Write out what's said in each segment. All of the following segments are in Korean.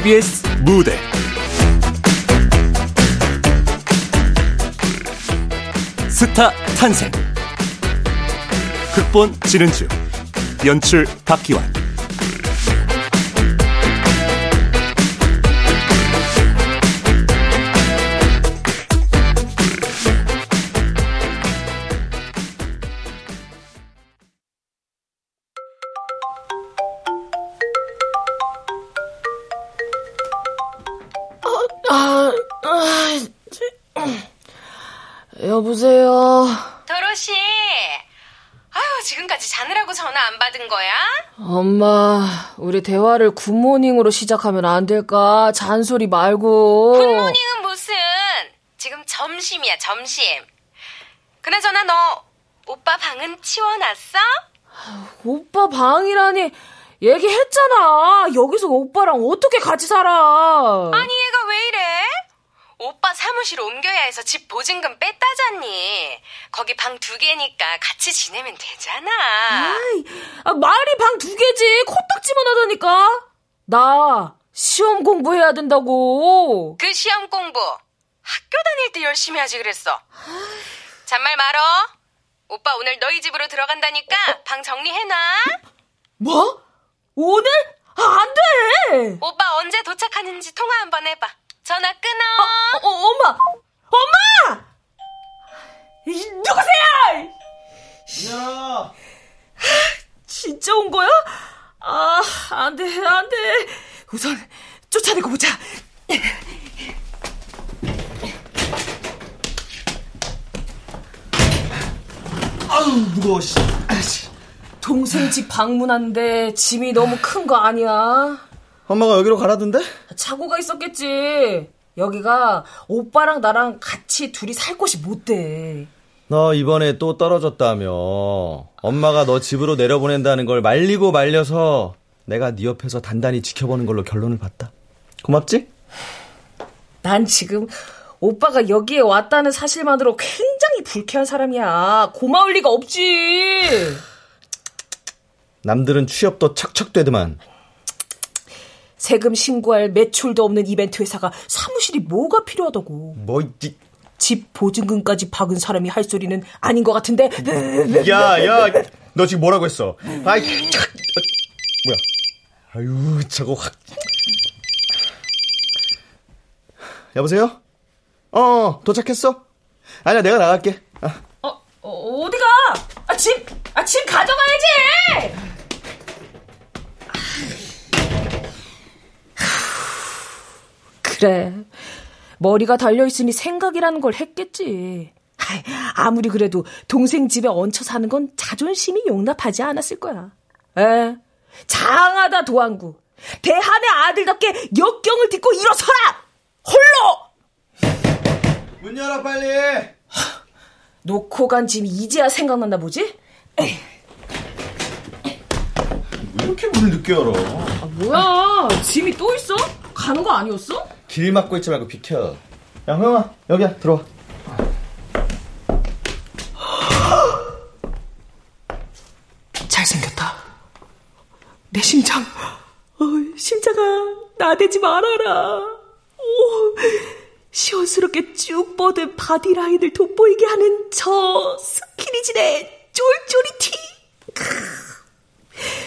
KBS 무대. 스타 탄생. 극본 지른주. 연출 박기환 엄마, 우리 대화를 굿모닝으로 시작하면 안 될까? 잔소리 말고. 굿모닝은 무슨? 지금 점심이야, 점심. 그나저나 너 오빠 방은 치워놨어? 오빠 방이라니 얘기했잖아. 여기서 오빠랑 어떻게 같이 살아? 아니, 얘가 왜 이래? 오빠 사무실 옮겨야 해서 집 보증금 뺐다잖니. 거기 방 두 개니까 같이 지내면 되잖아. 아이, 아, 말이 방 두 개지. 코딱지만 하다니까. 나 시험 공부해야 된다고. 그 시험 공부 학교 다닐 때 열심히 하지 그랬어. 잔말 말어. 오빠 오늘 너희 집으로 들어간다니까 방 정리해놔. 뭐? 오늘? 아, 안 돼! 오빠 언제 도착하는지 통화 한번 해봐. 전화 끊어. 어, 어, 엄마! 엄마! 누구세요? 야! 진짜 온 거야? 아, 안 돼, 안 돼. 우선 쫓아내고 보자. 아우, 무거워, 씨. 동생 집 방문한데 짐이 너무 큰 거 아니야? 엄마가 여기로 가라던데? 착오가 있었겠지. 여기가 오빠랑 나랑 같이 둘이 살 곳이 못 돼. 너 이번에 또 떨어졌다며. 엄마가 너 집으로 내려보낸다는 걸 말리고 말려서 내가 네 옆에서 단단히 지켜보는 걸로 결론을 봤다. 고맙지? 난 지금 오빠가 여기에 왔다는 사실만으로 굉장히 불쾌한 사람이야. 고마울 리가 없지. 남들은 취업도 척척되더만. 세금 신고할 매출도 없는 이벤트 회사가 사무실이 뭐가 필요하다고. 뭐, 이, 집 보증금까지 박은 사람이 할 소리는 아닌 것 같은데. 야, 야, 너 지금 뭐라고 했어? 아이, 차, 어, 뭐야? 아유, 저거 확. 여보세요? 어, 도착했어? 아니야, 내가 나갈게. 아. 어, 어, 어디가? 아, 짐, 아, 짐 가져가야지! 그래. 머리가 달려있으니 생각이라는 걸 했겠지. 아무리 그래도 동생 집에 얹혀 사는 건 자존심이 용납하지 않았을 거야. 에, 장하다 도안구. 대한의 아들답게 역경을 딛고 일어서라! 홀로! 문 열어, 빨리! 왜 놓고 간 짐이 이제야 생각났나 보지? 이렇게 문을 늦게 열어? 아, 뭐야? 짐이 또 있어? 가는 거 아니었어? 길 막고 있지 말고 비켜. 야, 호영아, 여기야, 들어와. 잘생겼다. 내 심장. 어, 심장아, 나대지 말아라. 오, 시원스럽게 쭉 뻗은 바디라인을 돋보이게 하는 저 스키니진의 쫄쫄이 티.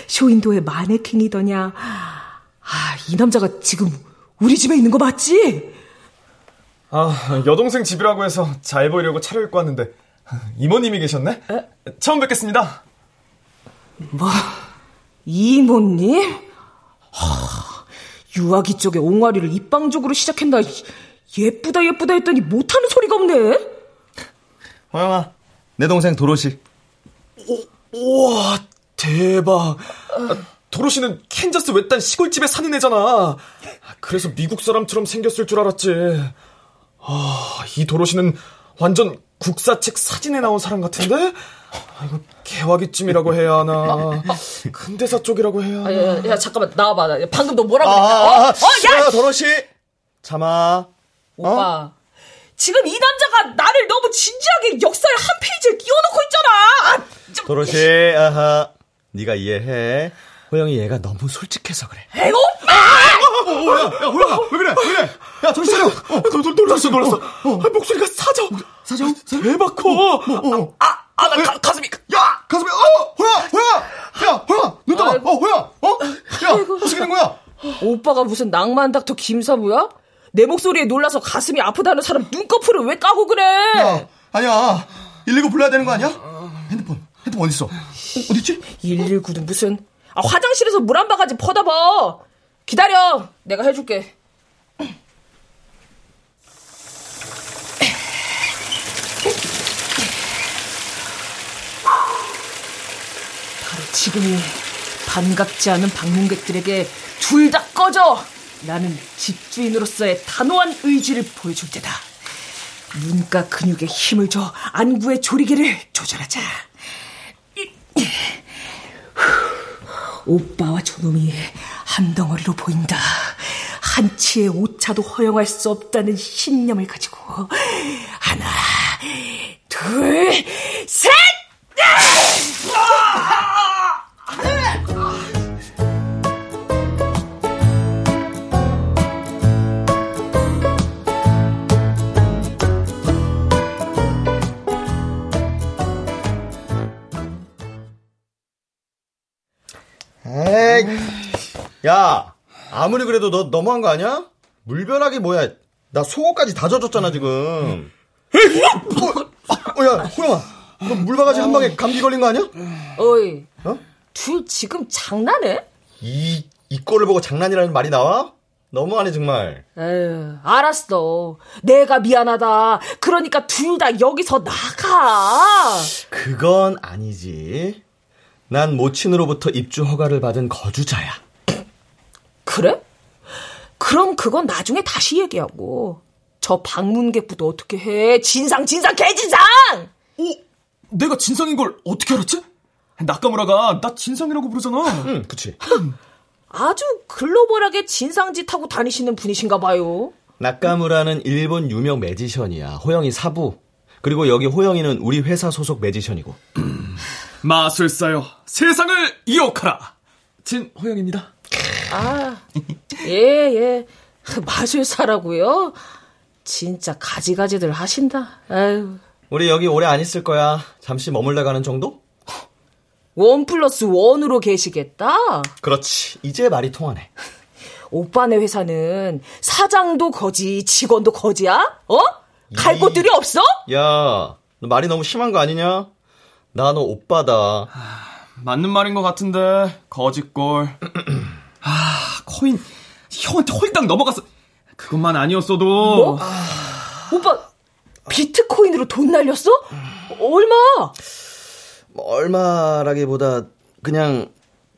쇼윈도의 마네킹이더냐. 아, 이 남자가 지금 우리 집에 있는 거 맞지? 아, 여동생 집이라고 해서 잘 보이려고 차려입고 왔는데 이모님이 계셨네? 처음 뵙겠습니다. 뭐, 이모님? 하, 유아기 쪽에 옹알이를 입방적으로 시작했나. 예쁘다 예쁘다 했더니 못하는 소리가 없네. 호영아, 내 동생 도로시. 우와, 대박. 아, 도로시는 캔자스 외딴 시골집에 사는 애잖아. 아, 그래서 미국 사람처럼 생겼을 줄 알았지. 아, 이 도로시는 완전 국사책 사진에 나온 사람 같은데? 아, 이거 개화기쯤이라고 해야 하나? 근대사 쪽이라고 해야 하나? 아, 야, 야, 야, 잠깐만 나와봐. 나 방금 너 뭐라고 아, 그랬냐? 아, 어? 아, 어, 야! 야, 도로시! 참아. 오빠. 지금 이 남자가 나를 너무 진지하게 역사의 한 페이지를 띄워놓고 있잖아. 아, 좀- 도로시, 아하. 네가 이해해. 호영이 얘가 너무 솔직해서 그래. 에이, 오빠! 어, 야, 야, 호영아, 왜 그래? 왜 그래? 야, 정신 차려. 어, 너, 너, 놀랐어, 놀랐어. 아, 목소리가 사정. 사정? 대박 커. 어, 아, 아, 나 가, 가슴이. 야, 가슴에, 어, 호영아, 호영아, 야, 호영아, 눈 떠봐. 어, 호영아, 어, 야, 어떻게 된 거야? 오빠가 무슨 낭만 닥터 김사부야? 내 목소리에 놀라서 가슴이 아프다는 사람 눈꺼풀을 왜 까고 그래? 야, 아니야. 119 불러야 되는 거 아니야? 핸드폰, 핸드폰 어딨어? 어, 어딨지? 119는 무슨 아, 화장실에서 물 한 바가지 퍼다 봐. 기다려. 내가 해줄게. 바로 지금이 반갑지 않은 방문객들에게 둘 다 꺼져! 나는 집주인으로서의 단호한 의지를 보여줄 때다. 눈가 근육에 힘을 줘 안구의 조리개를 조절하자. 오빠와 저놈이 한 덩어리로 보인다. 한 치의 오차도 허용할 수 없다는 신념을 가지고 하나, 둘, 셋! 야, 아무리 그래도 너 너무한 거 아니야? 물벼락이 뭐야? 나 속옷까지 다 젖었잖아 지금. 어, 어, 야, 호영아, 너 물바가지 한 방에 감기 걸린 거 아니야? 어이, 어? 둘 지금 장난해? 이, 이 꼴을 보고 장난이라는 말이 나와? 너무하네 정말. 에휴, 알았어. 내가 미안하다. 그러니까 둘 다 여기서 나가. 그건 아니지. 난 모친으로부터 입주 허가를 받은 거주자야. 그래? 그럼 그건 나중에 다시 얘기하고. 저 방문객부터 어떻게 해? 진상, 진상, 개진상! 어? 내가 진상인 걸 어떻게 알았지? 낙가무라가 나 진상이라고 부르잖아. 응, 그치. 아주 글로벌하게 진상짓 하고 다니시는 분이신가 봐요. 낙가무라는 일본 유명 매지션이야. 호영이 사부. 그리고 여기 호영이는 우리 회사 소속 매지션이고. 마술사여, 세상을 이어가라. 진호영입니다. 아, 예, 예. 마술사라고요? 진짜 가지가지들 하신다. 아유. 우리 여기 오래 안 있을 거야. 잠시 머물러 가는 정도? 원 플러스 원으로 계시겠다? 그렇지. 이제 말이 통하네. 오빠네 회사는 사장도 거지, 직원도 거지야? 어? 갈 이- 곳들이 없어? 야, 너 말이 너무 심한 거 아니냐? 나 너 오빠다. 맞는 말인 것 같은데 거짓골. 아 코인 형한테 홀딱 넘어갔어. 그것만 아니었어도. 뭐? 오빠, 비트코인으로 돈 날렸어? 얼마? 뭐 얼마라기보다 그냥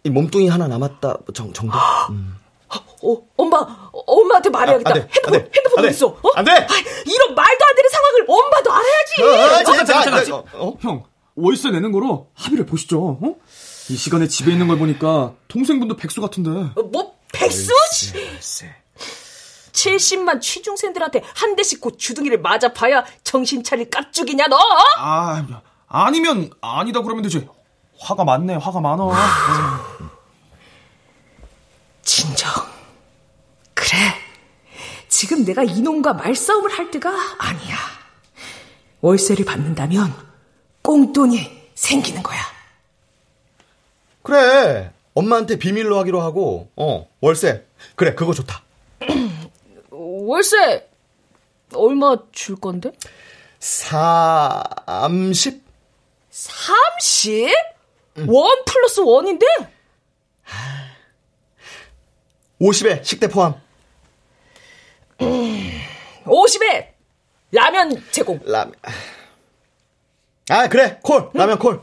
이 몸뚱이 하나 남았다 정, 정도? 음. 어, 엄마, 어, 엄마한테 말해야겠다. 아, 안 돼, 핸드폰, 안 돼, 핸드폰 안 있어? 어? 안 돼! 아, 이런 말도 안 되는 상황을 엄마도 알아야지. 아, 잠깐 잠깐 잠깐. 어, 어? 형 월세 내는 거로 합의를 보시죠. 어? 이 시간에 집에 있는 걸 보니까 동생분도 백수 같은데. 어, 뭐, 백수? 70만 취중생들한테 한 대씩 곧 주둥이를 맞아봐야 정신 차릴 깝죽이냐, 너? 아 아니면 아니다 그러면 되지. 화가 많네 화가 많어. 진정. 그래. 지금 내가 이놈과 말싸움을 할 때가 아니야. 월세를 받는다면 꽁돈이 생기는 거야. 그래. 엄마한테 비밀로 하기로 하고, 어, 월세. 그래, 그거 좋다. 월세 얼마 줄 건데? 30? 30? 원 플러스 원인데? 50에 식대 포함. 50에 라면 제공. 라면. 아, 그래. 콜. 라면 콜.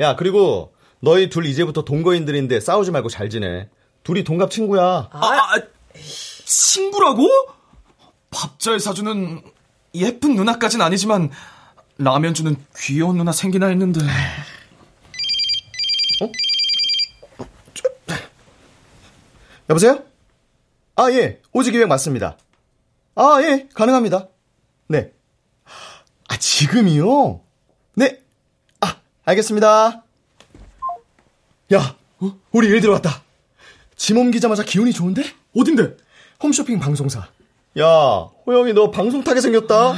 야, 그리고 너희 둘 이제부터 동거인들인데 싸우지 말고 잘 지내. 둘이 동갑 친구야. 아, 아, 친구라고? 밥 잘 사주는 예쁜 누나까진 아니지만 라면 주는 귀여운 누나 생기나 했는데. 여보세요? 아, 예. 오지 기획 맞습니다. 아, 예. 가능합니다. 네. 아, 지금이요? 네. 아, 알겠습니다. 야, 우리 일 들어왔다. 짐 옮기자마자 기운이 좋은데? 어딘데? 홈쇼핑 방송사. 야, 호영이 너 방송 타게 생겼다. 어?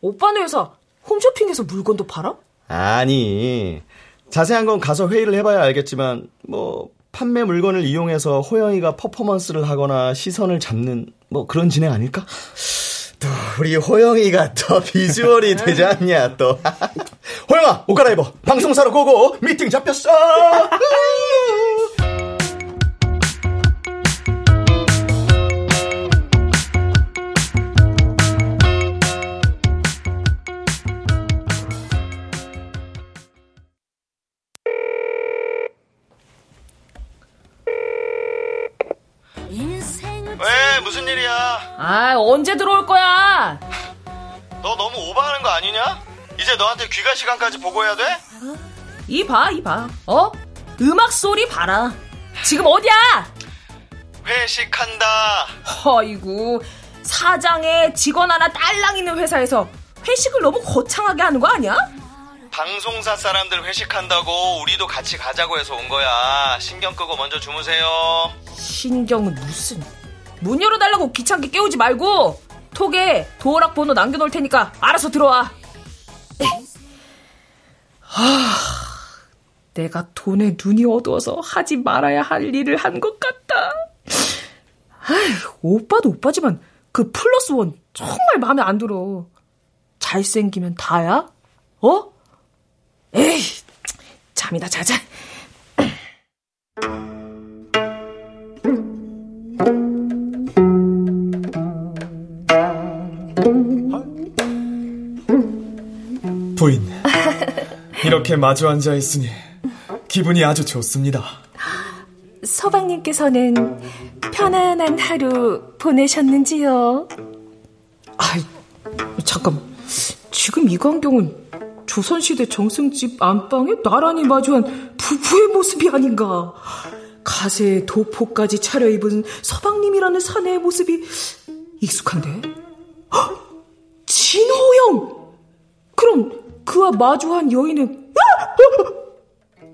오빠네 회사 홈쇼핑에서 물건도 팔아? 아니, 자세한 건 가서 회의를 해봐야 알겠지만, 뭐, 판매 물건을 이용해서 호영이가 퍼포먼스를 하거나 시선을 잡는, 뭐, 그런 진행 아닐까? 또, 우리 호영이가 더 비주얼이 되지 않냐, 또. 호영아, 옷 갈아입어. 방송사로 고고. 미팅 잡혔어! 왜 무슨 일이야? 아 언제 들어올 거야? 너 너무 오버하는 거 아니냐? 이제 너한테 귀가 시간까지 보고해야 돼? 이봐 이봐 어? 음악 소리 봐라 지금 어디야? 회식한다. 아이고 사장에 직원 하나 딸랑 있는 회사에서 회식을 너무 거창하게 하는 거 아니야? 방송사 사람들 회식한다고 우리도 같이 가자고 해서 온 거야. 신경 끄고 먼저 주무세요. 신경은 무슨 문 열어달라고 귀찮게 깨우지 말고 톡에 도어락 번호 남겨놓을 테니까 알아서 들어와 하, 내가 돈에 눈이 어두워서 하지 말아야 할 일을 한 것 같다 아휴, 오빠도 오빠지만 그 플러스 원 정말 마음에 안 들어 잘생기면 다야? 어? 에이 잠이나 자자 이렇게 마주 앉아 있으니 기분이 아주 좋습니다. 서방님께서는 편안한 하루 보내셨는지요? 아이, 잠깐. 지금 이 광경은 조선시대 정승집 안방에 나란히 마주한 부부의 모습이 아닌가. 가세에 도포까지 차려입은 서방님이라는 사내의 모습이 익숙한데? 헉! 진호영! 그럼 마주한 여인은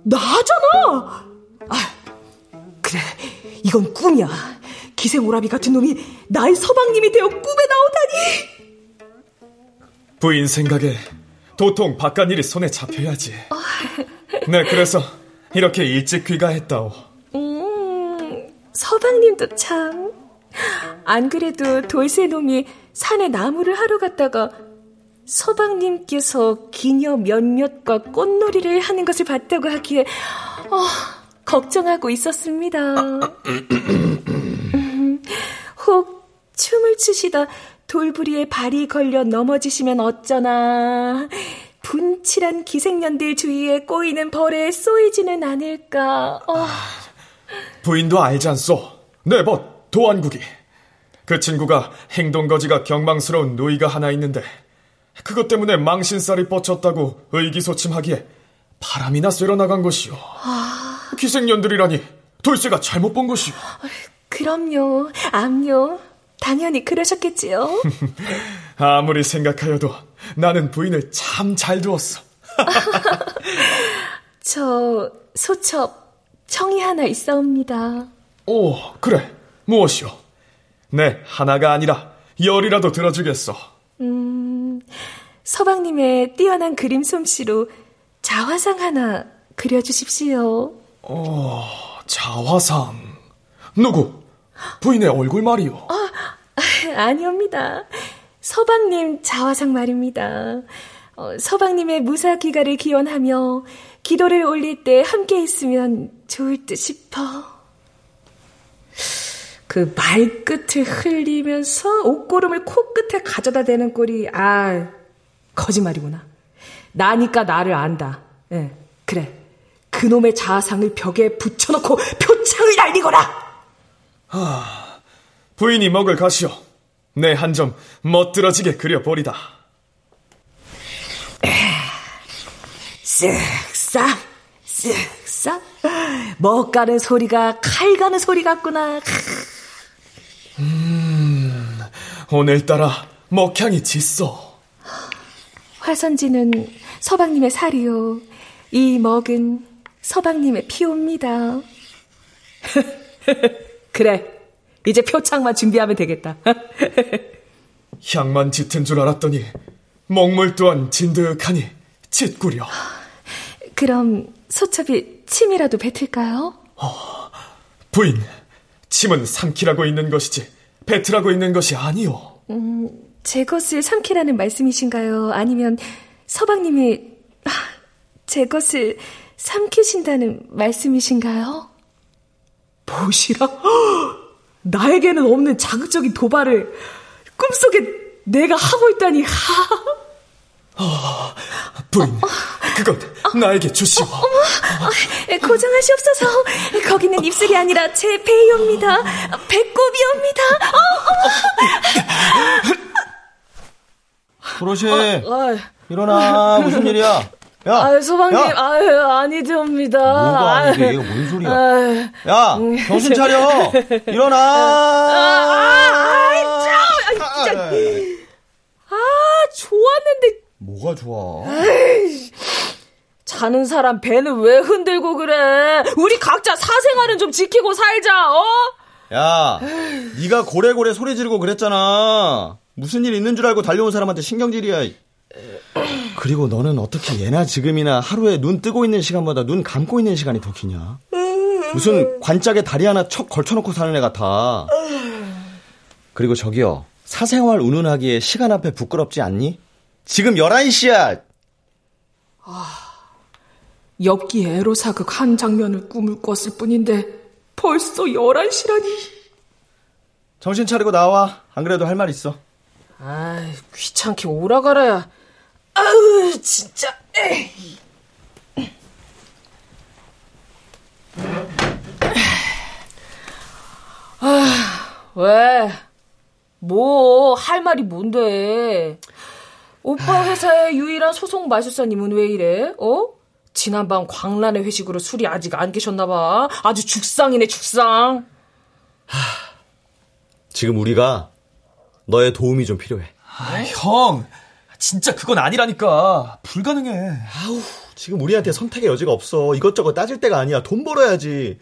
나잖아! 아, 그래, 이건 꿈이야. 기생오라비 같은 놈이 나의 서방님이 되어 꿈에 나오다니! 부인 생각에 도통 바깥 일이 손에 잡혀야지. 네, 그래서 이렇게 일찍 귀가했다오. 음, 서방님도 참. 안 그래도 돌쇠놈이 산에 나무를 하러 갔다가 서방님께서 기녀 몇몇과 꽃놀이를 하는 것을 봤다고 하기에 어, 걱정하고 있었습니다. 혹 춤을 추시다 돌부리에 발이 걸려 넘어지시면 어쩌나 분칠한 기생년들 주위에 꼬이는 벌에 쏘이지는 않을까. 어. 부인도 알지 않소? 네, 뭐 도안국이. 그 친구가 행동거지가 경망스러운 누이가 하나 있는데 그것 때문에 망신살이 뻗쳤다고 의기소침하기에 바람이나 쐬러 나간 것이오. 아... 기생년들이라니 돌쇠가 잘못 본 것이오. 그럼요, 암요. 당연히 그러셨겠지요. 아무리 생각하여도 나는 부인을 참 잘 두었어. 저 소첩 청이 하나 있사옵니다. 오, 그래. 무엇이오? 네, 하나가 아니라 열이라도 들어주겠어. 음, 서방님의 뛰어난 그림 솜씨로 자화상 하나 그려주십시오. 어, 자화상. 누구? 부인의 얼굴 말이오. 아, 아니옵니다. 서방님 자화상 말입니다. 어, 서방님의 무사 귀가를 기원하며 기도를 올릴 때 함께 있으면 좋을 듯 싶어. 그 말끝을 흘리면서 옷고름을 코끝에 가져다 대는 꼴이 아 거짓말이구나. 나니까 나를 안다. 예, 네, 그래. 그놈의 자아상을 벽에 붙여놓고 표창을 날리거라. 하, 부인이 먹을 가시오. 내 한 점 멋들어지게 그려버리다. 쓱싹, 쓱싹. 먹 가는 소리가 칼 가는 소리 같구나. 음, 오늘따라 먹향이 짙어. 화선지는 서방님의 살이요. 이 먹은 서방님의 피옵니다. 그래, 이제 표창만 준비하면 되겠다. 향만 짙은 줄 알았더니 먹물 또한 진득하니 짙구려. 그럼 소첩이 침이라도 뱉을까요? 어, 부인, 침은 삼키라고 있는 것이지 뱉으라고 있는 것이 아니오. 음, 제 것을 삼키라는 말씀이신가요? 아니면 서방님이 아, 제 것을 삼키신다는 말씀이신가요? 보시라. 나에게는 없는 자극적인 도발을 꿈속에 내가 하고 있다니. 어, 부인, 그건 나에게 주시오. 어머, 고정하시옵소서. 거기는 입술이 아니라 제 배이옵니다. 배꼽이옵니다. 도로시, 어, 어. 일어나. 무슨 일이야? 야, 아유, 소방님, 야. 아유, 아니옵니다. 뭐가 아니지? 이거 뭔 소리야? 아유. 야, 정신 차려! 일어나! 아, 아, 아이, 참! 아, 진짜. 아, 좋았는데. 뭐가 좋아? 에이, 자는 사람 배는 왜 흔들고 그래? 우리 각자 사생활은 좀 지키고 살자, 어? 야, 네가 고래고래 소리 지르고 그랬잖아. 무슨 일 있는 줄 알고 달려온 사람한테 신경질이야. 그리고 너는 어떻게 예나 지금이나 하루에 눈 뜨고 있는 시간보다 눈 감고 있는 시간이 더 기냐? 무슨 관짝에 다리 하나 척 걸쳐놓고 사는 애 같아. 그리고 저기요, 사생활 운운하기에 시간 앞에 부끄럽지 않니? 지금 11시야! 아, 엽기 에로사극 한 장면을 꿈을 꿨을 뿐인데 벌써 11시라니. 정신 차리고 나와. 안 그래도 할 말 있어. 아 귀찮게 오라가라야. 아우, 진짜. 에이. 아, 왜? 뭐, 할 말이 뭔데? 오빠 회사의 유일한 소속 마술사님은 왜 이래? 어? 지난밤 광란의 회식으로 술이 아직 안 계셨나봐. 아주 죽상이네, 죽상. 하, 지금 우리가 너의 도움이 좀 필요해. 아, 형, 진짜 그건 아니라니까. 불가능해. 아우, 지금 우리한테 선택의 여지가 없어. 이것저것 따질 때가 아니야. 돈 벌어야지.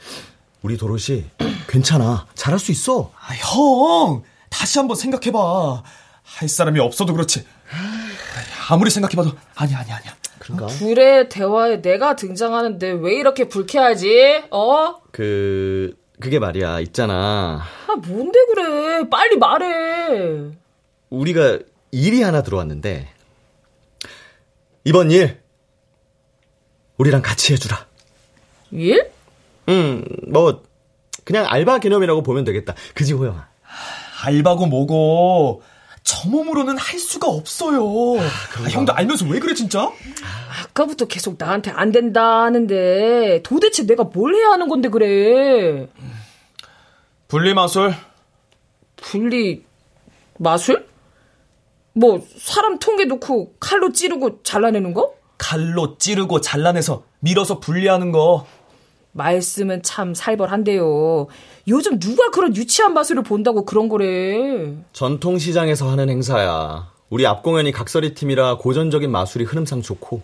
우리 도로시 괜찮아. 잘할 수 있어. 아, 형, 다시 한번 생각해봐. 할 사람이 없어도 그렇지. 아무리 생각해봐도 아니야, 아니야, 아니야. 그런가? 둘의 대화에 내가 등장하는데 왜 이렇게 불쾌하지? 어? 그 그게 말이야 있잖아. 아 뭔데 그래? 빨리 말해. 우리가 일이 하나 들어왔는데 이번 일 우리랑 같이 해주라. 일? 응, 뭐 그냥 알바 개념이라고 보면 되겠다. 그지 호영아. 알바고 뭐고 저 몸으로는 할 수가 없어요. 아, 형도 알면서 왜 그래 진짜? 아까부터 계속 나한테 안 된다 하는데 도대체 내가 뭘 해야 하는 건데 그래? 분리 마술. 분리 마술? 뭐 사람 통에 놓고 칼로 찌르고 잘라내는 거? 칼로 찌르고 잘라내서 밀어서 분리하는 거. 말씀은 참 살벌한데요. 요즘 누가 그런 유치한 마술을 본다고 그런 거래. 전통시장에서 하는 행사야. 우리 앞 공연이 각설이 팀이라 고전적인 마술이 흐름상 좋고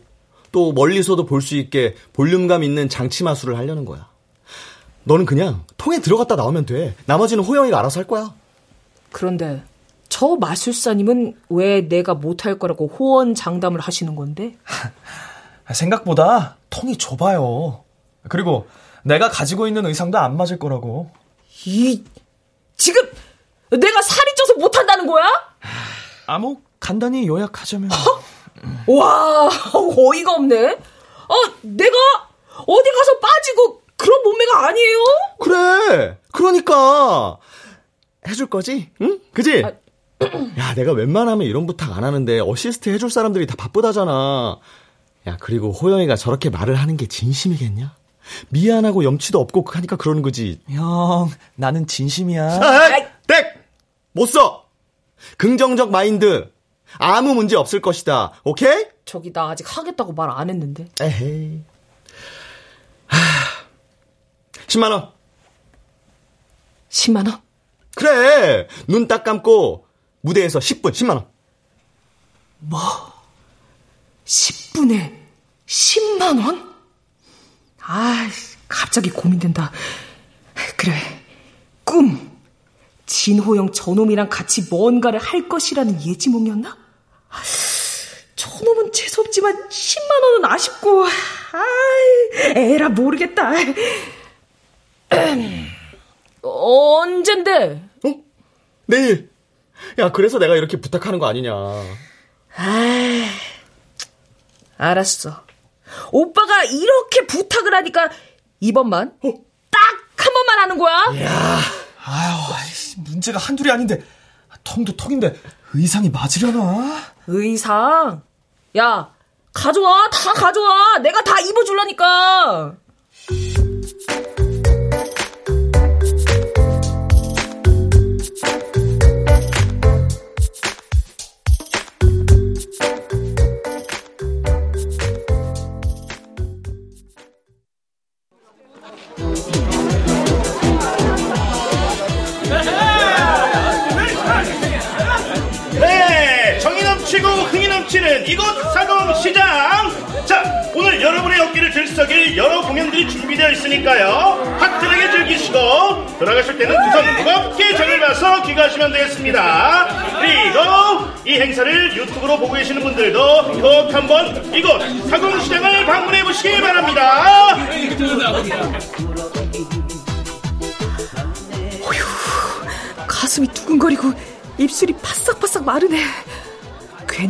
또 멀리서도 볼 수 있게 볼륨감 있는 장치 마술을 하려는 거야. 너는 그냥 통에 들어갔다 나오면 돼. 나머지는 호영이가 알아서 할 거야. 그런데 저 마술사님은 왜 내가 못할 거라고 호언 장담을 하시는 건데? 생각보다 통이 좁아요. 그리고 내가 가지고 있는 의상도 안 맞을 거라고. 이 지금 내가 살이 쪄서 못한다는 거야? 아무 간단히 요약하자면. 어? 와 어이가 없네. 어 내가 어디 가서 빠지고 그런 몸매가 아니에요? 그래. 그러니까 해줄 거지? 응? 그지? 아, 야, 내가 웬만하면 이런 부탁 안 하는데 어시스트 해줄 사람들이 다 바쁘다잖아. 야, 그리고 호영이가 저렇게 말을 하는 게 진심이겠냐? 미안하고 염치도 없고 하니까 그러는 거지. 형, 나는 진심이야. 아, 땡! 못 써! 긍정적 마인드. 아무 문제 없을 것이다. 오케이? 저기 나 아직 하겠다고 말 안 했는데. 에헤이. 하, 10만 원. 10만 원? 그래. 눈 딱 감고 무대에서 10분 10만 원. 뭐? 10분에 10만 원? 아, 갑자기 고민된다. 그래. 꿈. 진호영 저놈이랑 같이 뭔가를 할 것이라는 예지몽이었나? 저놈은 재수없지만 10만 원은 아쉽고 아이, 에라 모르겠다. 언젠데? 어? 내일. 야, 그래서 내가 이렇게 부탁하는 거 아니냐. 아, 알았어. 오빠가 이렇게 부탁을 하니까 이번만 어? 딱한 번만 하는 거야. 야, 아유, 문제가 한둘이 아닌데 통도 통인데 의상이 맞으려나? 의상? 야, 가져와, 다 가져와. 내가 다 입어줄라니까.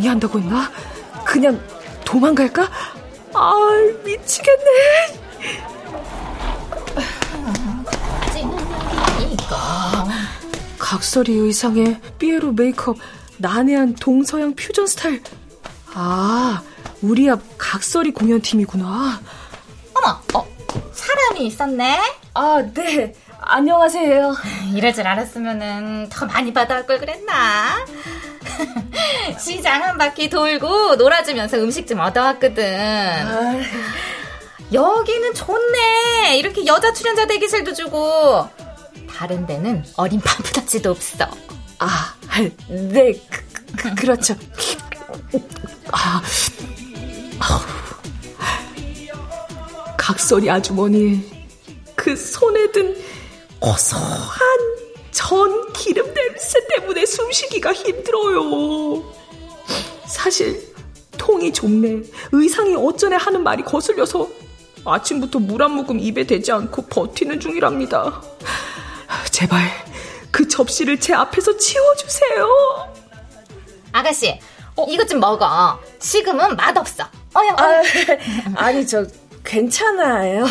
괜히 한다고 했나? 그냥 도망갈까? 아, 미치겠네. 각설이 의상에 삐에로 메이크업, 난해한 동서양 퓨전 스타일. 아, 우리 앞 각설이 공연팀이구나. 어머, 어, 사람이 있었네? 아, 네. 안녕하세요. 이럴 줄 알았으면은 더 많이 받아올 걸 그랬나? 시장 한 바퀴 돌고 놀아주면서 음식 좀 얻어왔거든. 여기는 좋네. 이렇게 여자 출연자 대기실도 주고. 다른 데는 어린 팜프라치도 없어. 아, 네, 그, 그, 그렇죠. 아, 각설이 아주머니, 그 손에 든 고소한 전 기름 냄새 때문에 숨쉬기가 힘들어요. 사실 통이 좁네. 의상이 어쩌네 하는 말이 거슬려서 아침부터 물 한 모금 입에 대지 않고 버티는 중이랍니다. 제발 그 접시를 제 앞에서 치워주세요. 아가씨, 어? 이것 좀 먹어. 식음은 맛없어. 어여, 아, 아니 저 괜찮아요.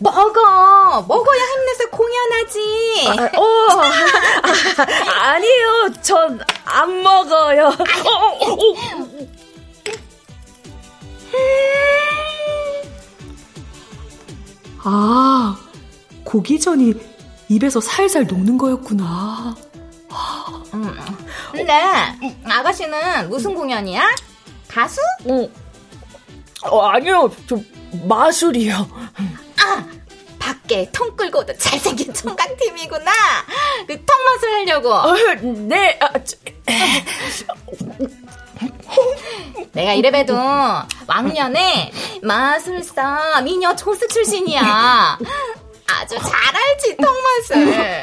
먹어. 먹어야 힘내서 공연하지. 아, 어, 아, 니에요 전 안 먹어요. 어, 어, 어. 아, 고기전이 입에서 살살 녹는 거였구나. 음. 근데 아가씨는 무슨 공연이야? 가수? 어, 어 아니요, 저 마술이요. 아, 밖에 통 끌고도 잘생긴 총각팀이구나. 그 턱맛을 하려고. 어, 네. 아, 저... 내가 이래봬도 왕년에 마술사 미녀 조수 출신이야. 아주 잘 알지 턱맛을.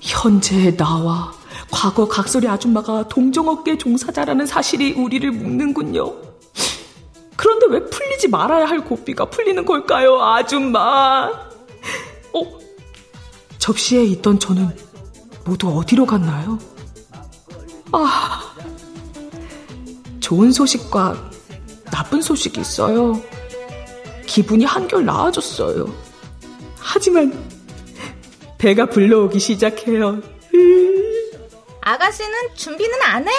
현재의 나와 과거 각설이 아줌마가 동정업계 종사자라는 사실이 우리를 묶는군요. 그런데 왜 풀리지 말아야 할 고삐가 풀리는 걸까요, 아줌마? 어? 접시에 있던 저는 모두 어디로 갔나요? 아, 좋은 소식과 나쁜 소식이 있어요. 기분이 한결 나아졌어요. 하지만 배가 불러오기 시작해요. 아가씨는 준비는 안 해?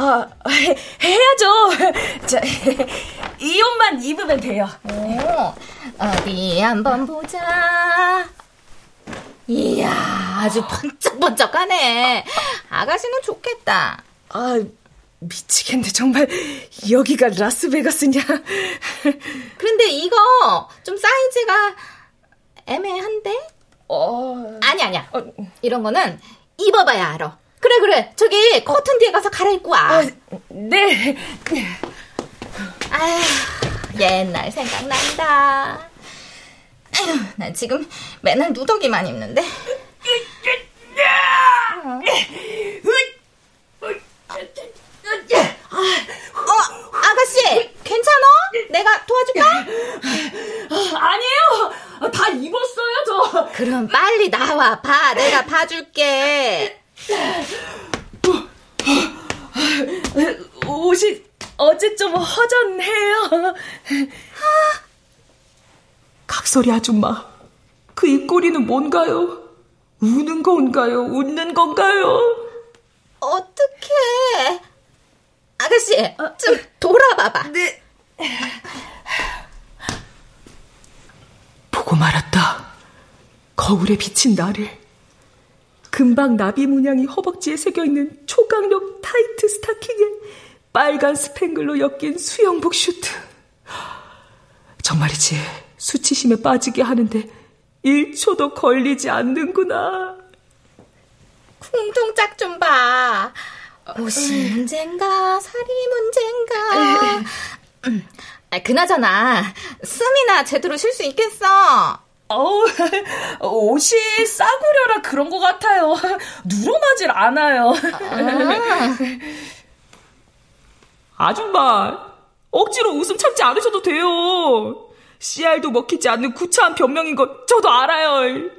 아, 해, 해야죠. 자, 이 옷만 입으면 돼요. 오, 어디 한번 보자. 이야, 아주 번쩍번쩍하네. 아가씨는 좋겠다. 아, 미치겠네. 정말 여기가 라스베가스냐. 그런데 이거 좀 사이즈가 애매한데? 어... 아니 아니야. 어, 이런 거는 입어봐야 알아. 그래 그래 저기 커튼 뒤에 가서 갈아입고 와. 아, 네. 아휴 옛날 생각난다. 나 지금 맨날 누더기만 입는데. 어, 아가씨, 괜찮아? 내가 도와줄까? 아니에요. 다 입었어요, 저. 그럼 빨리 나와 봐. 내가 봐줄게. 옷이 어제 좀 허전해요. 각설이 아줌마, 그 입꼬리는 뭔가요? 우는 건가요? 웃는 건가요? 어떡해. 아가씨, 좀 돌아봐봐. 네. 보고 말았다. 거울에 비친 나를. 금박 나비 문양이 허벅지에 새겨있는 초강력 타이트 스타킹에 빨간 스팽글로 엮인 수영복 슈트. 정말이지 수치심에 빠지게 하는데 1초도 걸리지 않는구나. 궁동짝 좀 봐. 옷이 문제인가, 살이 문제인가. 음, 아, 그나저나, 숨이나 제대로 쉴 수 있겠어. 어우, 옷이 싸구려라 그런 것 같아요. 누런하질 않아요. 아. 줌마 억지로 웃음 참지 않으셔도 돼요. 씨알도 먹히지 않는 구차한 변명인 거 저도 알아요.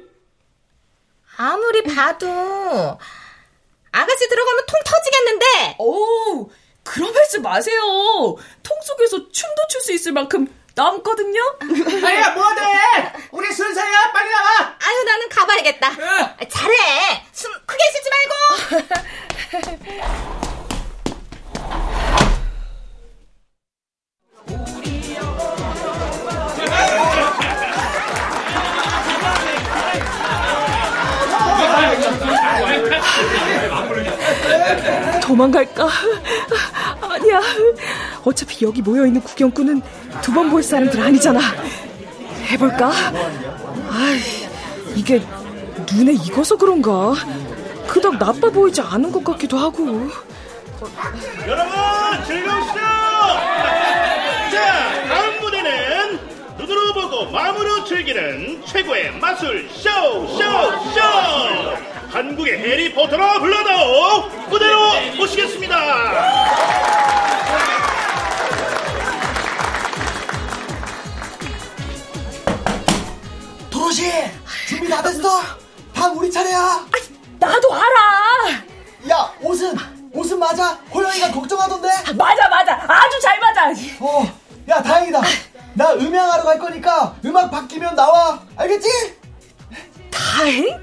아무리 봐도 아가씨 들어가면 통 터지겠는데. 오, 그런 말씀 마세요. 통 속에서 춤도 출 수 있을 만큼 남거든요. 아야 뭐하대? 우리 순서야 빨리 나와. 아유 나는 가봐야겠다. 아, 잘해. 숨 크게 쉬지 말고. 도망갈까? 아니야. 어차피 여기 모여있는 구경꾼은 두 번 볼 사람들 아니잖아. 해볼까? 아이, 이게 눈에 익어서 그런가? 그닥 나빠 보이지 않은 것 같기도 하고. 여러분 즐거우시죠? 자 다음 무대는 눈으로 보고 마음으로 즐기는 최고의 마술 쇼 쇼 쇼 한국의 해리포터라 불러다오 무대로 모시겠습니다 도로시 준비 다 됐어? 다음 우리 차례야. 나도 알아! 야 옷은 옷은 맞아? 호영이가 걱정하던데. 맞아, 맞아! 아주 잘 맞아! 어, 야 다행이다. 나 음향하러 갈 거니까 음악 바뀌면 나와. 알겠지? 다행?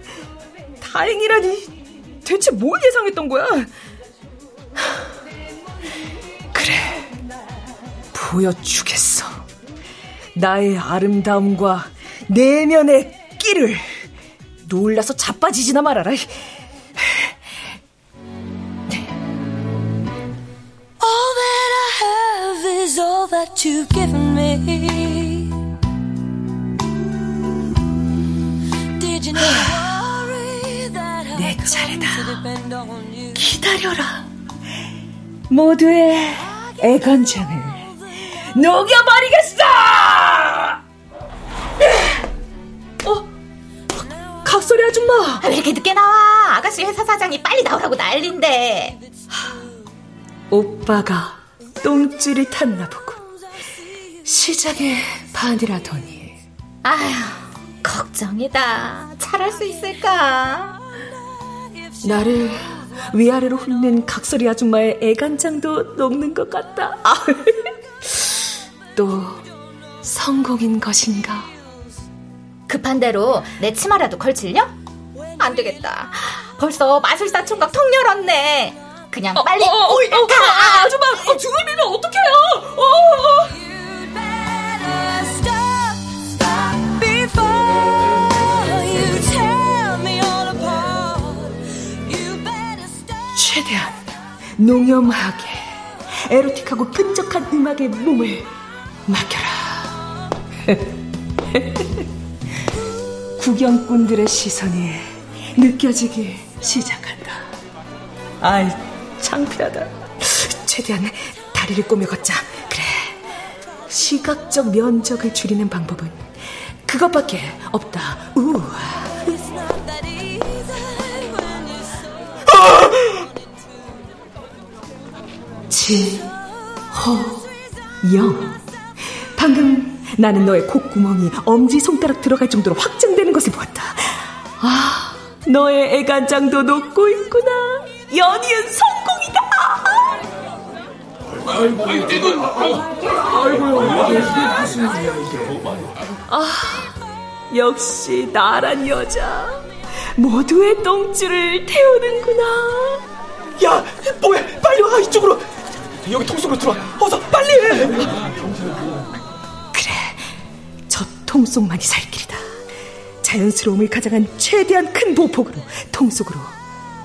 다행이라니. 대체 뭘 예상했던 거야? 그래. 보여주겠어. 나의 아름다움과 내면의 끼를. 놀라서 자빠지지나 말아라. All that I have is all that you've given me. Did you never worry that I 내 차례다. 기다려라. 모두의 애간장을 녹여버리겠어! 어? 각설이 아줌마! 왜 이렇게 늦게 나와? 아가씨 회사 사장이 빨리 나오라고 난린데. 오빠가 똥줄이 탔나 보군. 시장에 반이라더니. 아휴, 걱정이다. 잘할 수 있을까? 나를 위아래로 훑는 각설이 아줌마의 애간장도 녹는 것 같다. 아, 또 성공인 것인가? 급한 대로 내 치마라도 걸칠려? 안 되겠다. 벌써 마술사 총각 통 열었네. 그냥 빨리 어, 어, 어, 어, 가. 아, 아줌마, 어, 등을 밀면 어떡해요? 어, 어. Stop. 최대한 농염하게 에로틱하고 끈적한 음악에 몸을 맡겨라. 구경꾼들의 시선이 느껴지기 시작한다. 아이, 창피하다. 최대한 다리를 꼬며 걷자. 그래. 시각적 면적을 줄이는 방법은 그것밖에 없다. 우. 지호영. 방금 나는 너의 콧구멍이 엄지 손가락 들어갈 정도로 확장되는 것을 보았다. 아, 너의 애간장도 녹고 있구나. 연이은 성공이다. 아, 역시 나란 여자. 모두의 똥줄을 태우는구나. 야, 뭐야? 빨리 와 이쪽으로. 여기 통속으로 들어와. 어서 빨리. 저 통속만이 살 길이다. 자연스러움을 가장한 최대한 큰 보폭으로 통 속으로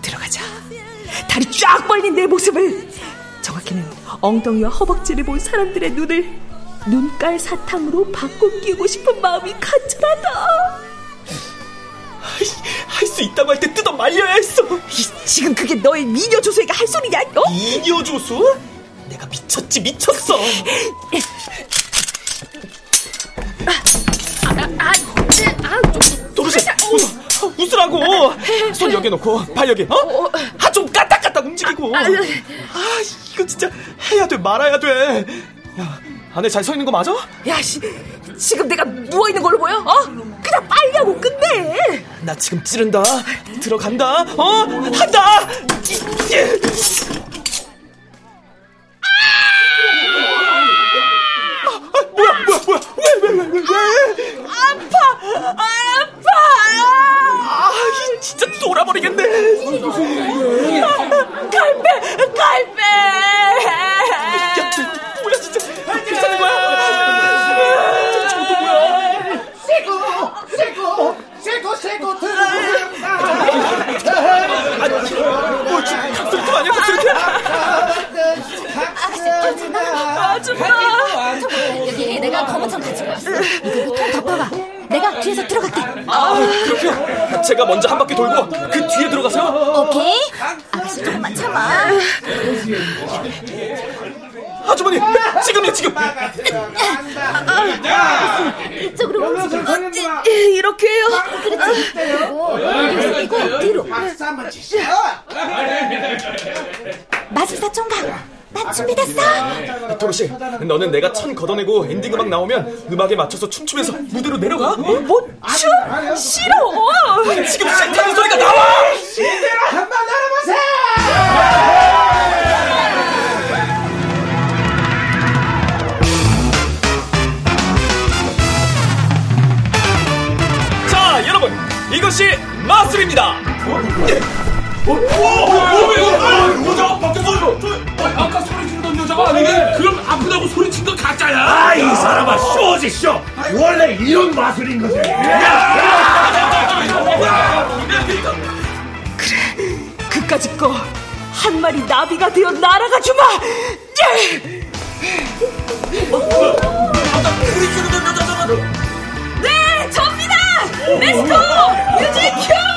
들어가자. 다리 쫙 벌린 내 모습을 정확히는 엉덩이와 허벅지를 본 사람들의 눈을 눈깔 사탕으로 바꿔 끼우고 싶은 마음이 간절하다. 할수 있다고 할 때 뜯어 말려야 했어. 이, 지금 그게 너의 미녀 조수에게 할 소리냐? 어? 미녀 조수? 내가 미쳤지 미쳤어. 도로시 웃, 웃으라고. 손 여기 놓고 발 여기. 어? 하좀 까딱까딱 움직이고. 아 이거 진짜 해야 돼 말아야 돼. 야 안에 잘 서 있는 거 맞아? 야, 씨, 지금 내가 누워 있는 걸로 보여? 어? 그냥 빨리 하고 끝내. 나 지금 찌른다. 들어간다. 어? 한다. 아, 뭐야, 뭐야, 뭐야? 왜, 왜, 왜, 왜, 왜? 아파, 아파. 아, 진짜 돌아버리겠네. 갈배, 갈배. 야, 뭐야, 진짜. 괜찮은 거야? 저또 뭐야? 세고 세고 세고 세고 들어간다 뭐, 지금 각소리트 아니야, 각 소리트? 아줌마. 여기 내가 검은 천 가지고 왔어. 이거 통 덮어봐. 내가 뒤에서 들어갈게. 아, 그렇게요. 제가 먼저 한 바퀴 돌고 그 뒤에 들어가세요. 오케이. 아가씨 조금만 참아. 아주머니, 지금이요, 지금. 이쪽으로 움직여. 이렇게요. 그렇지. 그리고 그리고 뒤로. 박수 한번 치시오 마술사 총각. 난 준비됐어. 도로시, 너는 내가 천 걷어내고 엔딩 음악 나오면 음악에 맞춰서 춤추면서 무대로 내려가. 어? 뭐, 춤? 싫어. 지금 싫다는 소리가 나와! 제대로 한번 알아보세요 자, 여러분, 이것이 마술입니다. 아까 소리 지르던 여자가 아니네? 그럼 아프다고 소리 친 건 가짜야? 아, 이 사람아, 쇼지, 쇼! 원래 이런 마술인 거지. 그까짓 거 한 마리 나비가 되어 날아가 주마. 예! 네, 접니다. 렛츠고 뮤직 큐.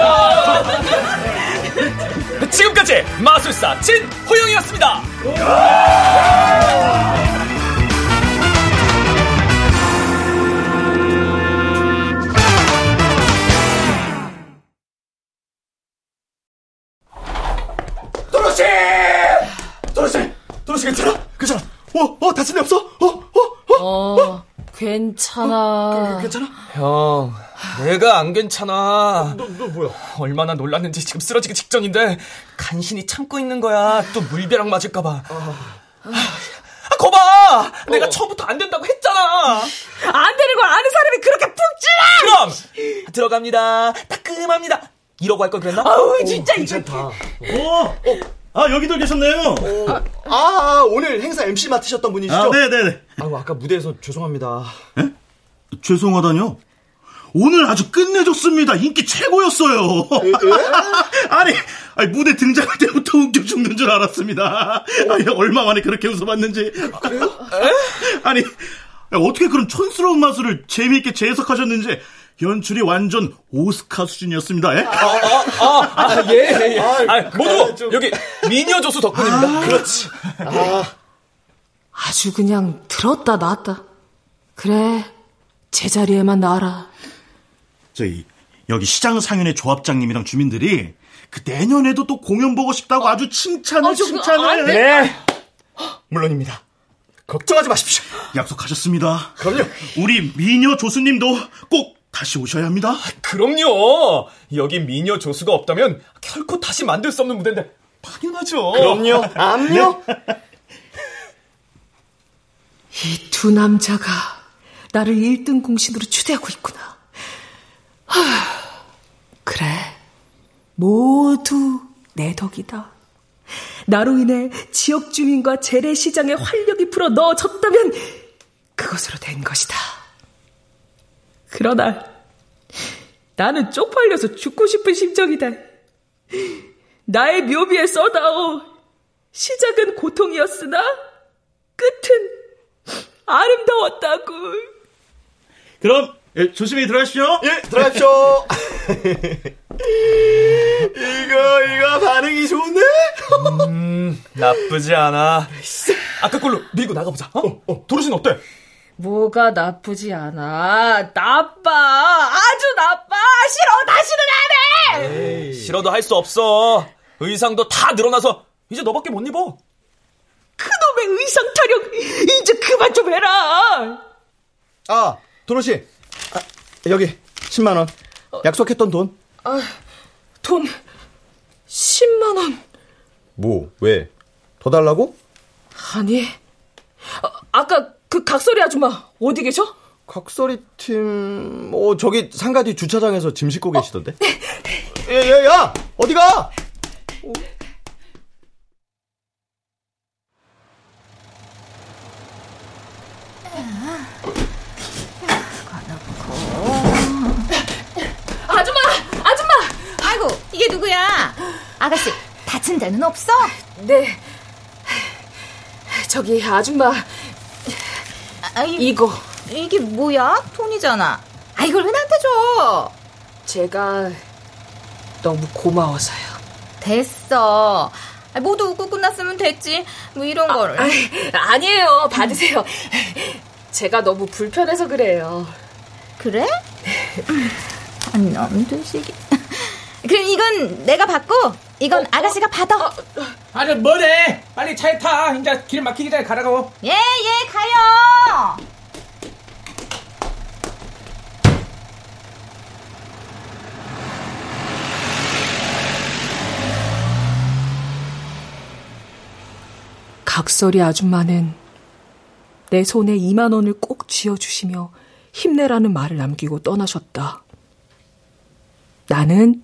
지금까지 마술사 진호영이었습니다. 도로시 도로시, 도로시 괜찮아? 괜찮아? 어, 어, 다친 데 없어? 어, 어, 어? 어, 괜찮아. 괜찮아? 형, 내가 안 괜찮아. 너, 너 뭐야? 얼마나 놀랐는지 지금 쓰러지기 직전인데 간신히 참고 있는 거야. 또 물벼락 맞을까봐. 아, 거봐! 내가 처음부터 안 된다고 했잖아! 안 되는 걸 아는 사람이 그렇게 푹 찔러! 그럼! 들어갑니다. 따끔합니다. 이러고 할 걸 그랬나? 아우, 진짜 이거. 어, 아, 여기도 계셨네요. 아, 오늘 행사 MC 맡으셨던 분이시죠? 아, 네네네. 아유, 아까 무대에서 죄송합니다. 죄송하다뇨? 오늘 아주 끝내줬습니다. 인기 최고였어요. 아니, 아니, 무대 등장할 때부터 웃겨 죽는 줄 알았습니다. 아니, 얼마 만에 그렇게 웃어봤는지. 그래요? 아니, 어떻게 그런 촌스러운 마술을 재미있게 재해석하셨는지 연출이 완전 오스카 수준이었습니다. 예? 아, 아, 예, 예. 아, 모두 여기 미녀 조수 덕분입니다. 그렇지. 아주 그냥 들었다 놨다. 그래, 제자리에만 놔라. 저희 여기 시장 상인의 조합장님이랑 주민들이 그 내년에도 또 공연 보고 싶다고 아주 칭찬을 어, 저, 칭찬을 안 돼. 네. 물론입니다. 걱정하지 마십시오. 약속하셨습니다. 그럼요. 우리 미녀 조수님도 꼭 다시 오셔야 합니다. 그럼요. 여기 미녀 조수가 없다면 결코 다시 만들 수 없는 무대인데 당연하죠. 그럼요. 암요. 이 두 남자가 나를 1등 공신으로 추대하고 있구나. 하, 그래, 모두 내 덕이다. 나로 인해 지역 주민과 재래시장의 활력이 불어 넣어졌다면 그것으로 된 것이다. 그러나 나는 쪽팔려서 죽고 싶은 심정이다. 나의 묘비에 써다오. 시작은 고통이었으나 끝은 아름다웠다고. 그럼 예, 조심히 들어가십시오. 예, 들어가십시오. 이거, 이거 반응이 좋네? 음, 나쁘지 않아. 아까 걸로 밀고 나가보자. 어? 어, 도르신 어때? 뭐가 나쁘지 않아. 나빠. 아주 나빠. 싫어. 다시는 안 해. 싫어도 할 수 없어. 의상도 다 늘어나서 이제 너밖에 못 입어. 그놈의 의상 타령 이제 그만 좀 해라. 아, 도로시. 아, 여기, 10만원. 약속했던 돈. 아, 돈 10만 원. 뭐, 왜? 더 달라고? 아니. 아, 아까 그 각설이 아줌마 어디 계셔? 각설이 팀, 어, 저기 상가 뒤 주차장에서 짐 싣고 계시던데? 야, 야, 야! 어디가? 아줌마! 아줌마! 아이고, 이게 누구야? 아가씨, 다친 데는 없어? 네. 저기 아줌마 아, 이, 이거 이게 뭐야? 톤이잖아. 아, 이걸 왜 나한테 줘? 제가 너무 고마워서요. 됐어. 아, 모두 웃고 끝났으면 됐지. 뭐 이런 거를. 아, 아니에요. 받으세요. 제가 너무 불편해서 그래요. 그래? 안 남드시기. 그럼 이건 내가 받고 이건 아가씨가 받아. 아니 뭐래? 빨리 차에 타. 이제 길 막히기 전에 가라고. 예, 예, 가요. 각설이 아줌마는 내 손에 2만 원을 꼭 쥐어주시며 힘내라는 말을 남기고 떠나셨다. 나는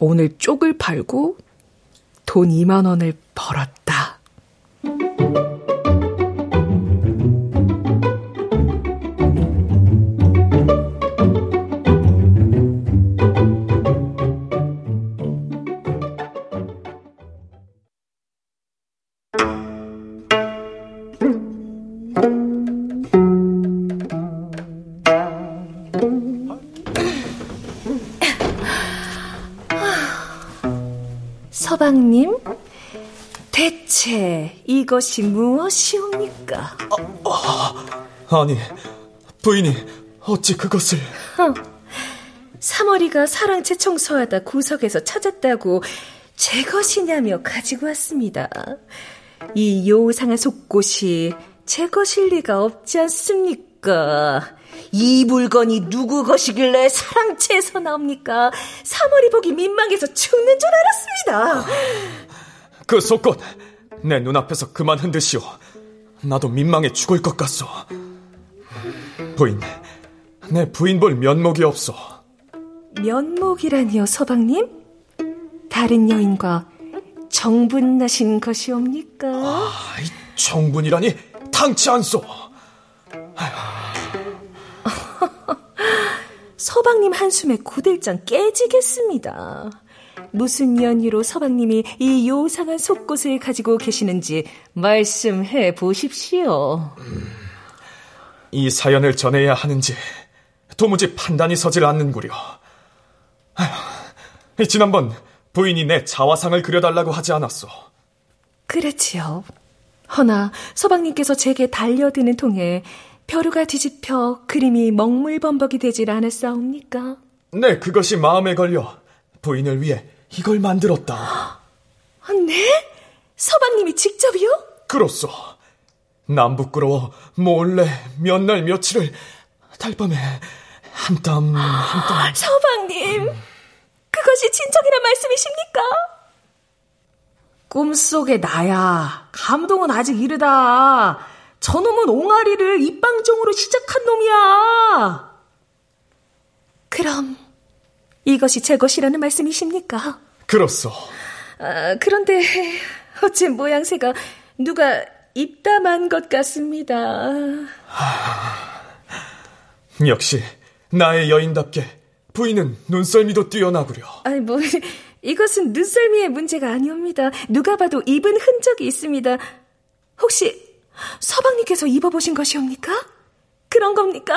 오늘 쪽을 팔고 돈 2만 원을 벌었다. 대체 이것이 무엇이옵니까? 아니, 부인이 어찌 그것을... 사머리가 사랑채 청소하다 구석에서 찾았다고 제 것이냐며 가지고 왔습니다. 이 요상한 속곳이 제 것일 리가 없지 않습니까? 이 물건이 누구 것이길래 사랑채에서 나옵니까? 사머리 보기 민망해서 죽는 줄 알았습니다. 그 속옷 내 눈앞에서 그만 흔드시오. 나도 민망해 죽을 것 같소. 부인, 내 부인 볼 면목이 없소. 면목이라니요, 서방님? 다른 여인과 정분 나신 것이옵니까? 정분이라니 당치 않소. 서방님 한숨에 고들장 깨지겠습니다. 무슨 연유로 서방님이 이 요상한 속옷을 가지고 계시는지 말씀해 보십시오. 이 사연을 전해야 하는지 도무지 판단이 서질 않는구려. 아휴, 지난번 부인이 내 자화상을 그려달라고 하지 않았소. 그렇지요. 허나 서방님께서 제게 달려드는 통에 벼루가 뒤집혀 그림이 먹물범벅이 되질 않았사옵니까? 네, 그것이 마음에 걸려 부인을 위해 이걸 만들었다. 아, 네? 서방님이 직접이요? 그렇소. 남 부끄러워 몰래 몇 날 며칠을 달밤에 한 땀 한 땀. 서방님, 그것이 진정이란 말씀이십니까? 꿈속의 나야. 감동은 아직 이르다. 저놈은 옹알이를 입방종으로 시작한 놈이야. 그럼 이것이 제 것이라는 말씀이십니까? 그렇소. 아, 그런데 어째 모양새가 누가 입담한 것 같습니다. 하... 역시 나의 여인답게 부인은 눈썰미도 뛰어나구려. 아니 뭐 이것은 눈썰미의 문제가 아니옵니다. 누가 봐도 입은 흔적이 있습니다. 혹시 서방님께서 입어보신 것이옵니까? 그런 겁니까?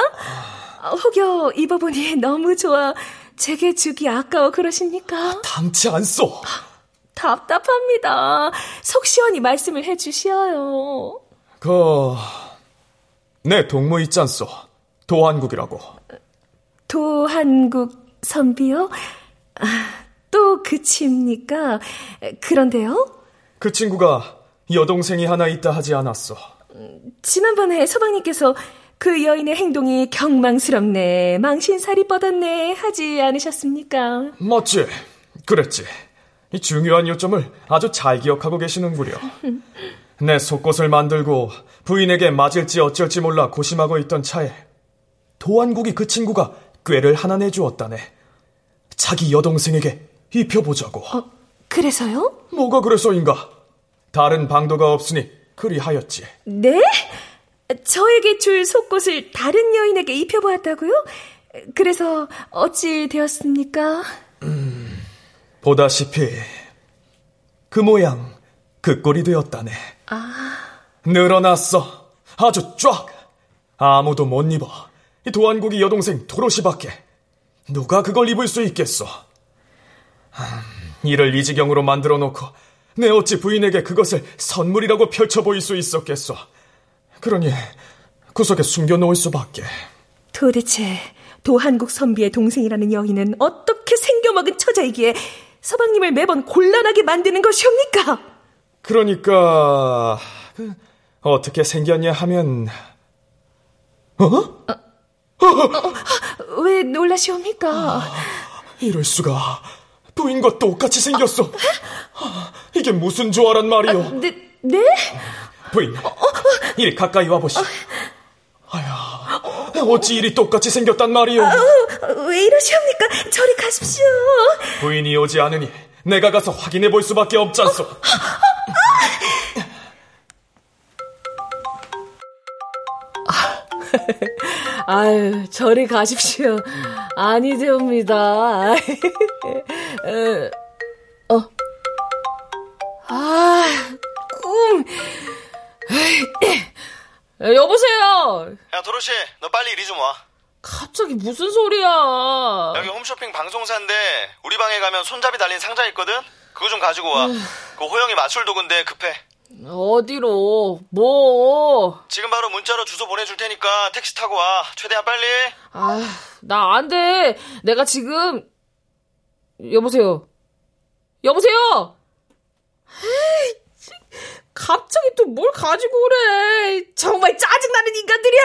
아, 혹여 입어보니 너무 좋아 제게 주기 아까워 그러십니까? 당치 않소. 답답합니다. 속 시원히 말씀을 해주시어요. 그, 내 동무 있지 않소. 도한국이라고. 도한국 선비요? 아, 또 그치입니까? 그런데요? 그 친구가 여동생이 하나 있다 하지 않았어. 지난번에 서방님께서 그 여인의 행동이 경망스럽네, 망신살이 뻗었네 하지 않으셨습니까? 맞지? 그랬지. 이 중요한 요점을 아주 잘 기억하고 계시는구려. 내 속옷을 만들고 부인에게 맞을지 어쩔지 몰라 고심하고 있던 차에 도안국이 그 친구가 꾀를 하나 내주었다네. 자기 여동생에게 입혀보자고. 어, 그래서요? 뭐가 그래서인가? 다른 방도가 없으니 그리하였지. 네? 저에게 줄 속옷을 다른 여인에게 입혀보았다고요? 그래서 어찌 되었습니까? 음, 보다시피 그 모양 그 꼴이 되었다네. 아... 늘어났어. 아주 쫙. 아무도 못 입어. 이 도안국이 여동생 도로시밖에 누가 그걸 입을 수 있겠어? 이를 이 지경으로 만들어 놓고 내 어찌 부인에게 그것을 선물이라고 펼쳐 보일 수 있었겠어? 그러니 구석에 숨겨 놓을 수밖에. 도대체 도한국 선비의 동생이라는 여인은 어떻게 생겨먹은 처자이기에 서방님을 매번 곤란하게 만드는 것이옵니까? 그러니까 그, 어떻게 생겼냐 하면 어? 어, 어, 어 왜 놀라시옵니까? 아, 이럴 수가 부인과 똑같이 생겼어. 이게 무슨 조화란 말이오? 아, 네, 네? 부인, 이리 가까이 와보시. 아야, 어찌 이리 똑같이 생겼단 말이오? 아, 왜 이러시옵니까? 저리 가십시오. 부인이 오지 않으니 내가 가서 확인해 볼 수밖에 없잖소. 아유, 저리 가십시오. 아니되옵니다. 어. 아, 꿈. 여보세요. 야, 도로시, 너 빨리 이리 좀 와. 갑자기 무슨 소리야? 여기 홈쇼핑 방송사인데 우리 방에 가면 손잡이 달린 상자 있거든. 그거 좀 가지고 와. 그 호영이 맞출 도구인데 급해. 어디로? 뭐? 지금 바로 문자로 주소 보내줄 테니까 택시 타고 와. 최대한 빨리. 아, 나 안 돼. 내가 지금 여보세요. 여보세요. 에이, 갑자기 또 뭘 가지고 오래. 정말 짜증나는 인간들이야.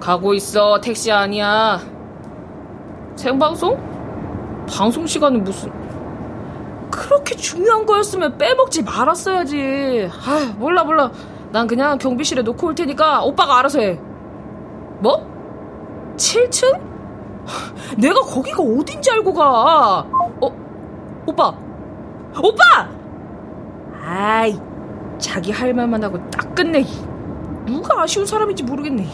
가고 있어. 택시 아니야. 생방송? 방송 시간은 무슨. 그렇게 중요한 거였으면 빼먹지 말았어야지. 아, 몰라, 몰라. 난 그냥 경비실에 놓고 올 테니까 오빠가 알아서 해. 뭐? 7층? 내가 거기가 어딘지 알고 가. 어? 오빠. 오빠! 아이, 자기 할 말만 하고 딱 끝내. 누가 아쉬운 사람인지 모르겠네.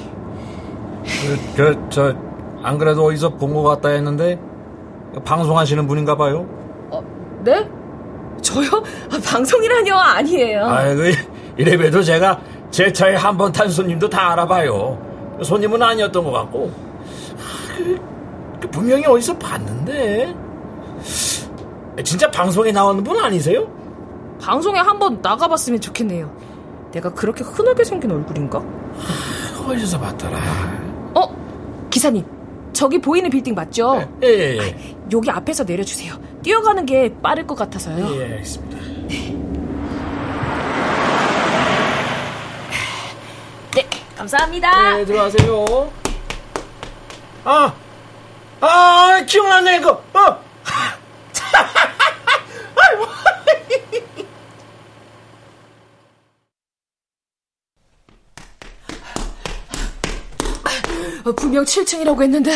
그, 그, 저, 안 그래도 어디서 본 것 같다 했는데, 방송하시는 분인가 봐요? 어, 네? 저요? 아, 방송이라뇨 아니에요. 아이고 이래봬도 제가 제 차에 한 번 탄 손님도 다 알아봐요. 손님은 아니었던 것 같고 아, 그, 그 분명히 어디서 봤는데 진짜 방송에 나오는 분 아니세요? 방송에 한 번 나가봤으면 좋겠네요. 내가 그렇게 흔하게 생긴 얼굴인가? 아, 어디서 봤더라. 어? 기사님, 저기 보이는 빌딩 맞죠? 예, 예, 예. 아, 여기 앞에서 내려주세요. 뛰어가는 게 빠를 것 같아서요. 예, 알겠습니다. 네, 감사합니다. 네, 들어가세요. 아, 아, 기억나네, 이거. 어. 어, 분명 7층이라고 했는데,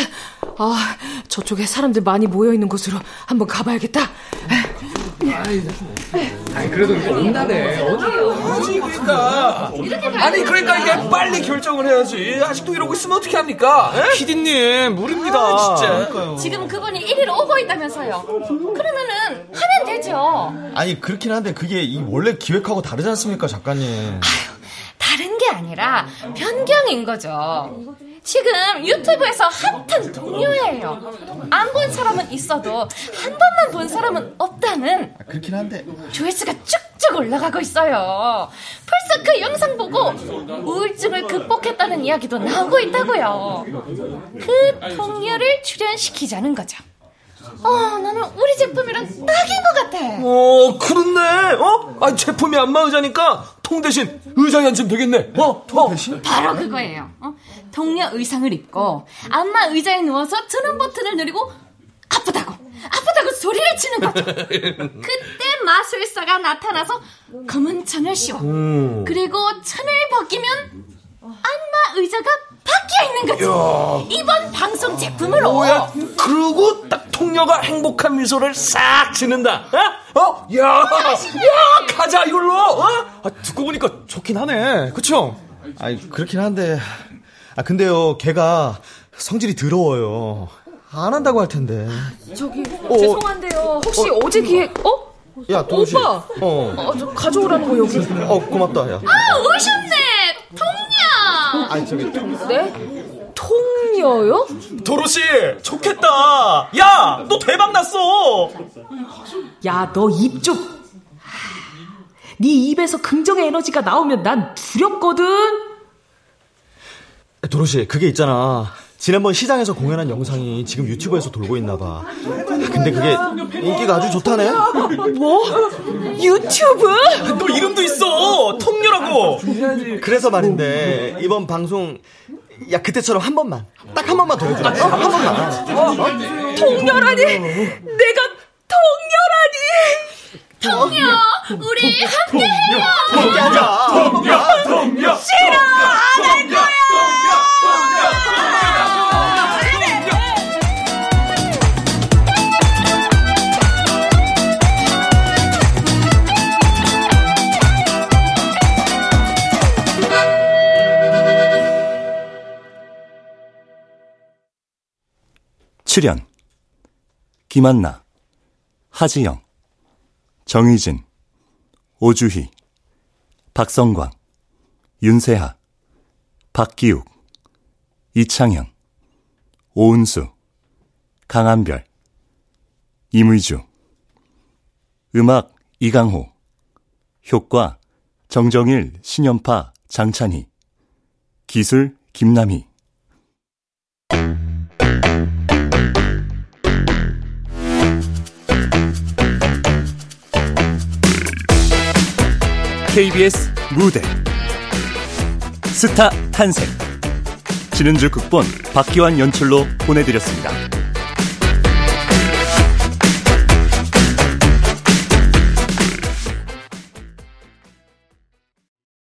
아, 저쪽에 사람들 많이 모여 있는 곳으로 한번 가봐야겠다. 아니 그래도 이거 온다네. 어디 그러니까. 아니 그러니까 이게 빨리 결정을 해야지. 아직도 이러고 있으면 어떻게 합니까? 피디님 무리입니다. 아, 진짜. 지금 그분이 1위로 오고 있다면서요. 그러면은 하면 되죠. 아니 그렇긴 한데 그게 이 원래 기획하고 다르지 않습니까 작가님? 다른 게 아니라 변경인 거죠. 지금 유튜브에서 핫한 동료예요. 안 본 사람은 있어도 한 번만 본 사람은 없다는 아, 그렇긴 한데 조회수가 쭉쭉 올라가고 있어요. 벌써 그 영상 보고 우울증을 극복했다는 이야기도 나오고 있다고요. 그 동료를 출연시키자는 거죠. 어, 나는 우리 제품이랑 딱인 것 같아. 어, 그렇네. 어? 아, 제품이 안마 의자니까 통 대신 의자 앉으면 되겠네. 어? 통 대신? 바로 그거예요. 어? 동료 의상을 입고 안마 의자에 누워서 트럼 버튼을 누르고 아프다고 아프다고 소리를 치는 거죠. 그때 마술사가 나타나서 검은 천을 씌워. 음. 그리고 천을 벗기면 안마 의자가 바뀌어 있는 거죠. 이번 방송 제품으로. 뭐야? 그러고 딱 통녀가 행복한 미소를 싹 지는다. 어? 어? 야, 야, 가자 이걸로. 어? 아, 듣고 보니까 좋긴 하네. 그쵸? 아니 그렇긴 한데 아 근데요 걔가 성질이 더러워요. 안 한다고 할 텐데. 저기, 어, 죄송한데요. 혹시 어, 제 기획, 어? 야 도시. 오빠! 어. 어, 저 가져오라는 거 여기. 어 고맙다 야. 아, 오셨네! 통녀! 아니 저기 네? 통녀요? 도로시 좋겠다. 야, 너 대박 났어. 야, 너 입 좀. 네 입에서 긍정의 에너지가 나오면 난 두렵거든. 도로시 그게 있잖아. 지난번 시장에서 공연한 영상이 지금 유튜브에서 돌고 있나 봐. 근데 그게 인기가 아주 좋다네. 뭐? 유튜브? 너 이름도 있어. 통녀라고. 그래서 말인데 이번 방송 야 그때처럼 한 번만 딱 한 번만 더 해주라. 어, 한 번만. 통녀라니? 내가 통녀라니? 통녀! 우리 함께해요! 함께하자. 통녀, 통녀. 싫어! 안 할 거야! 출연 김한나, 하지영, 정희진, 오주희, 박성광, 윤세하, 박기욱, 이창현, 오은수, 강한별, 이무이주, 음악 이강호, 효과 정정일, 신연파, 장찬희, 기술 김남희. KBS 무대 스타 탄생 진은주 극본 박기환 연출로 보내드렸습니다.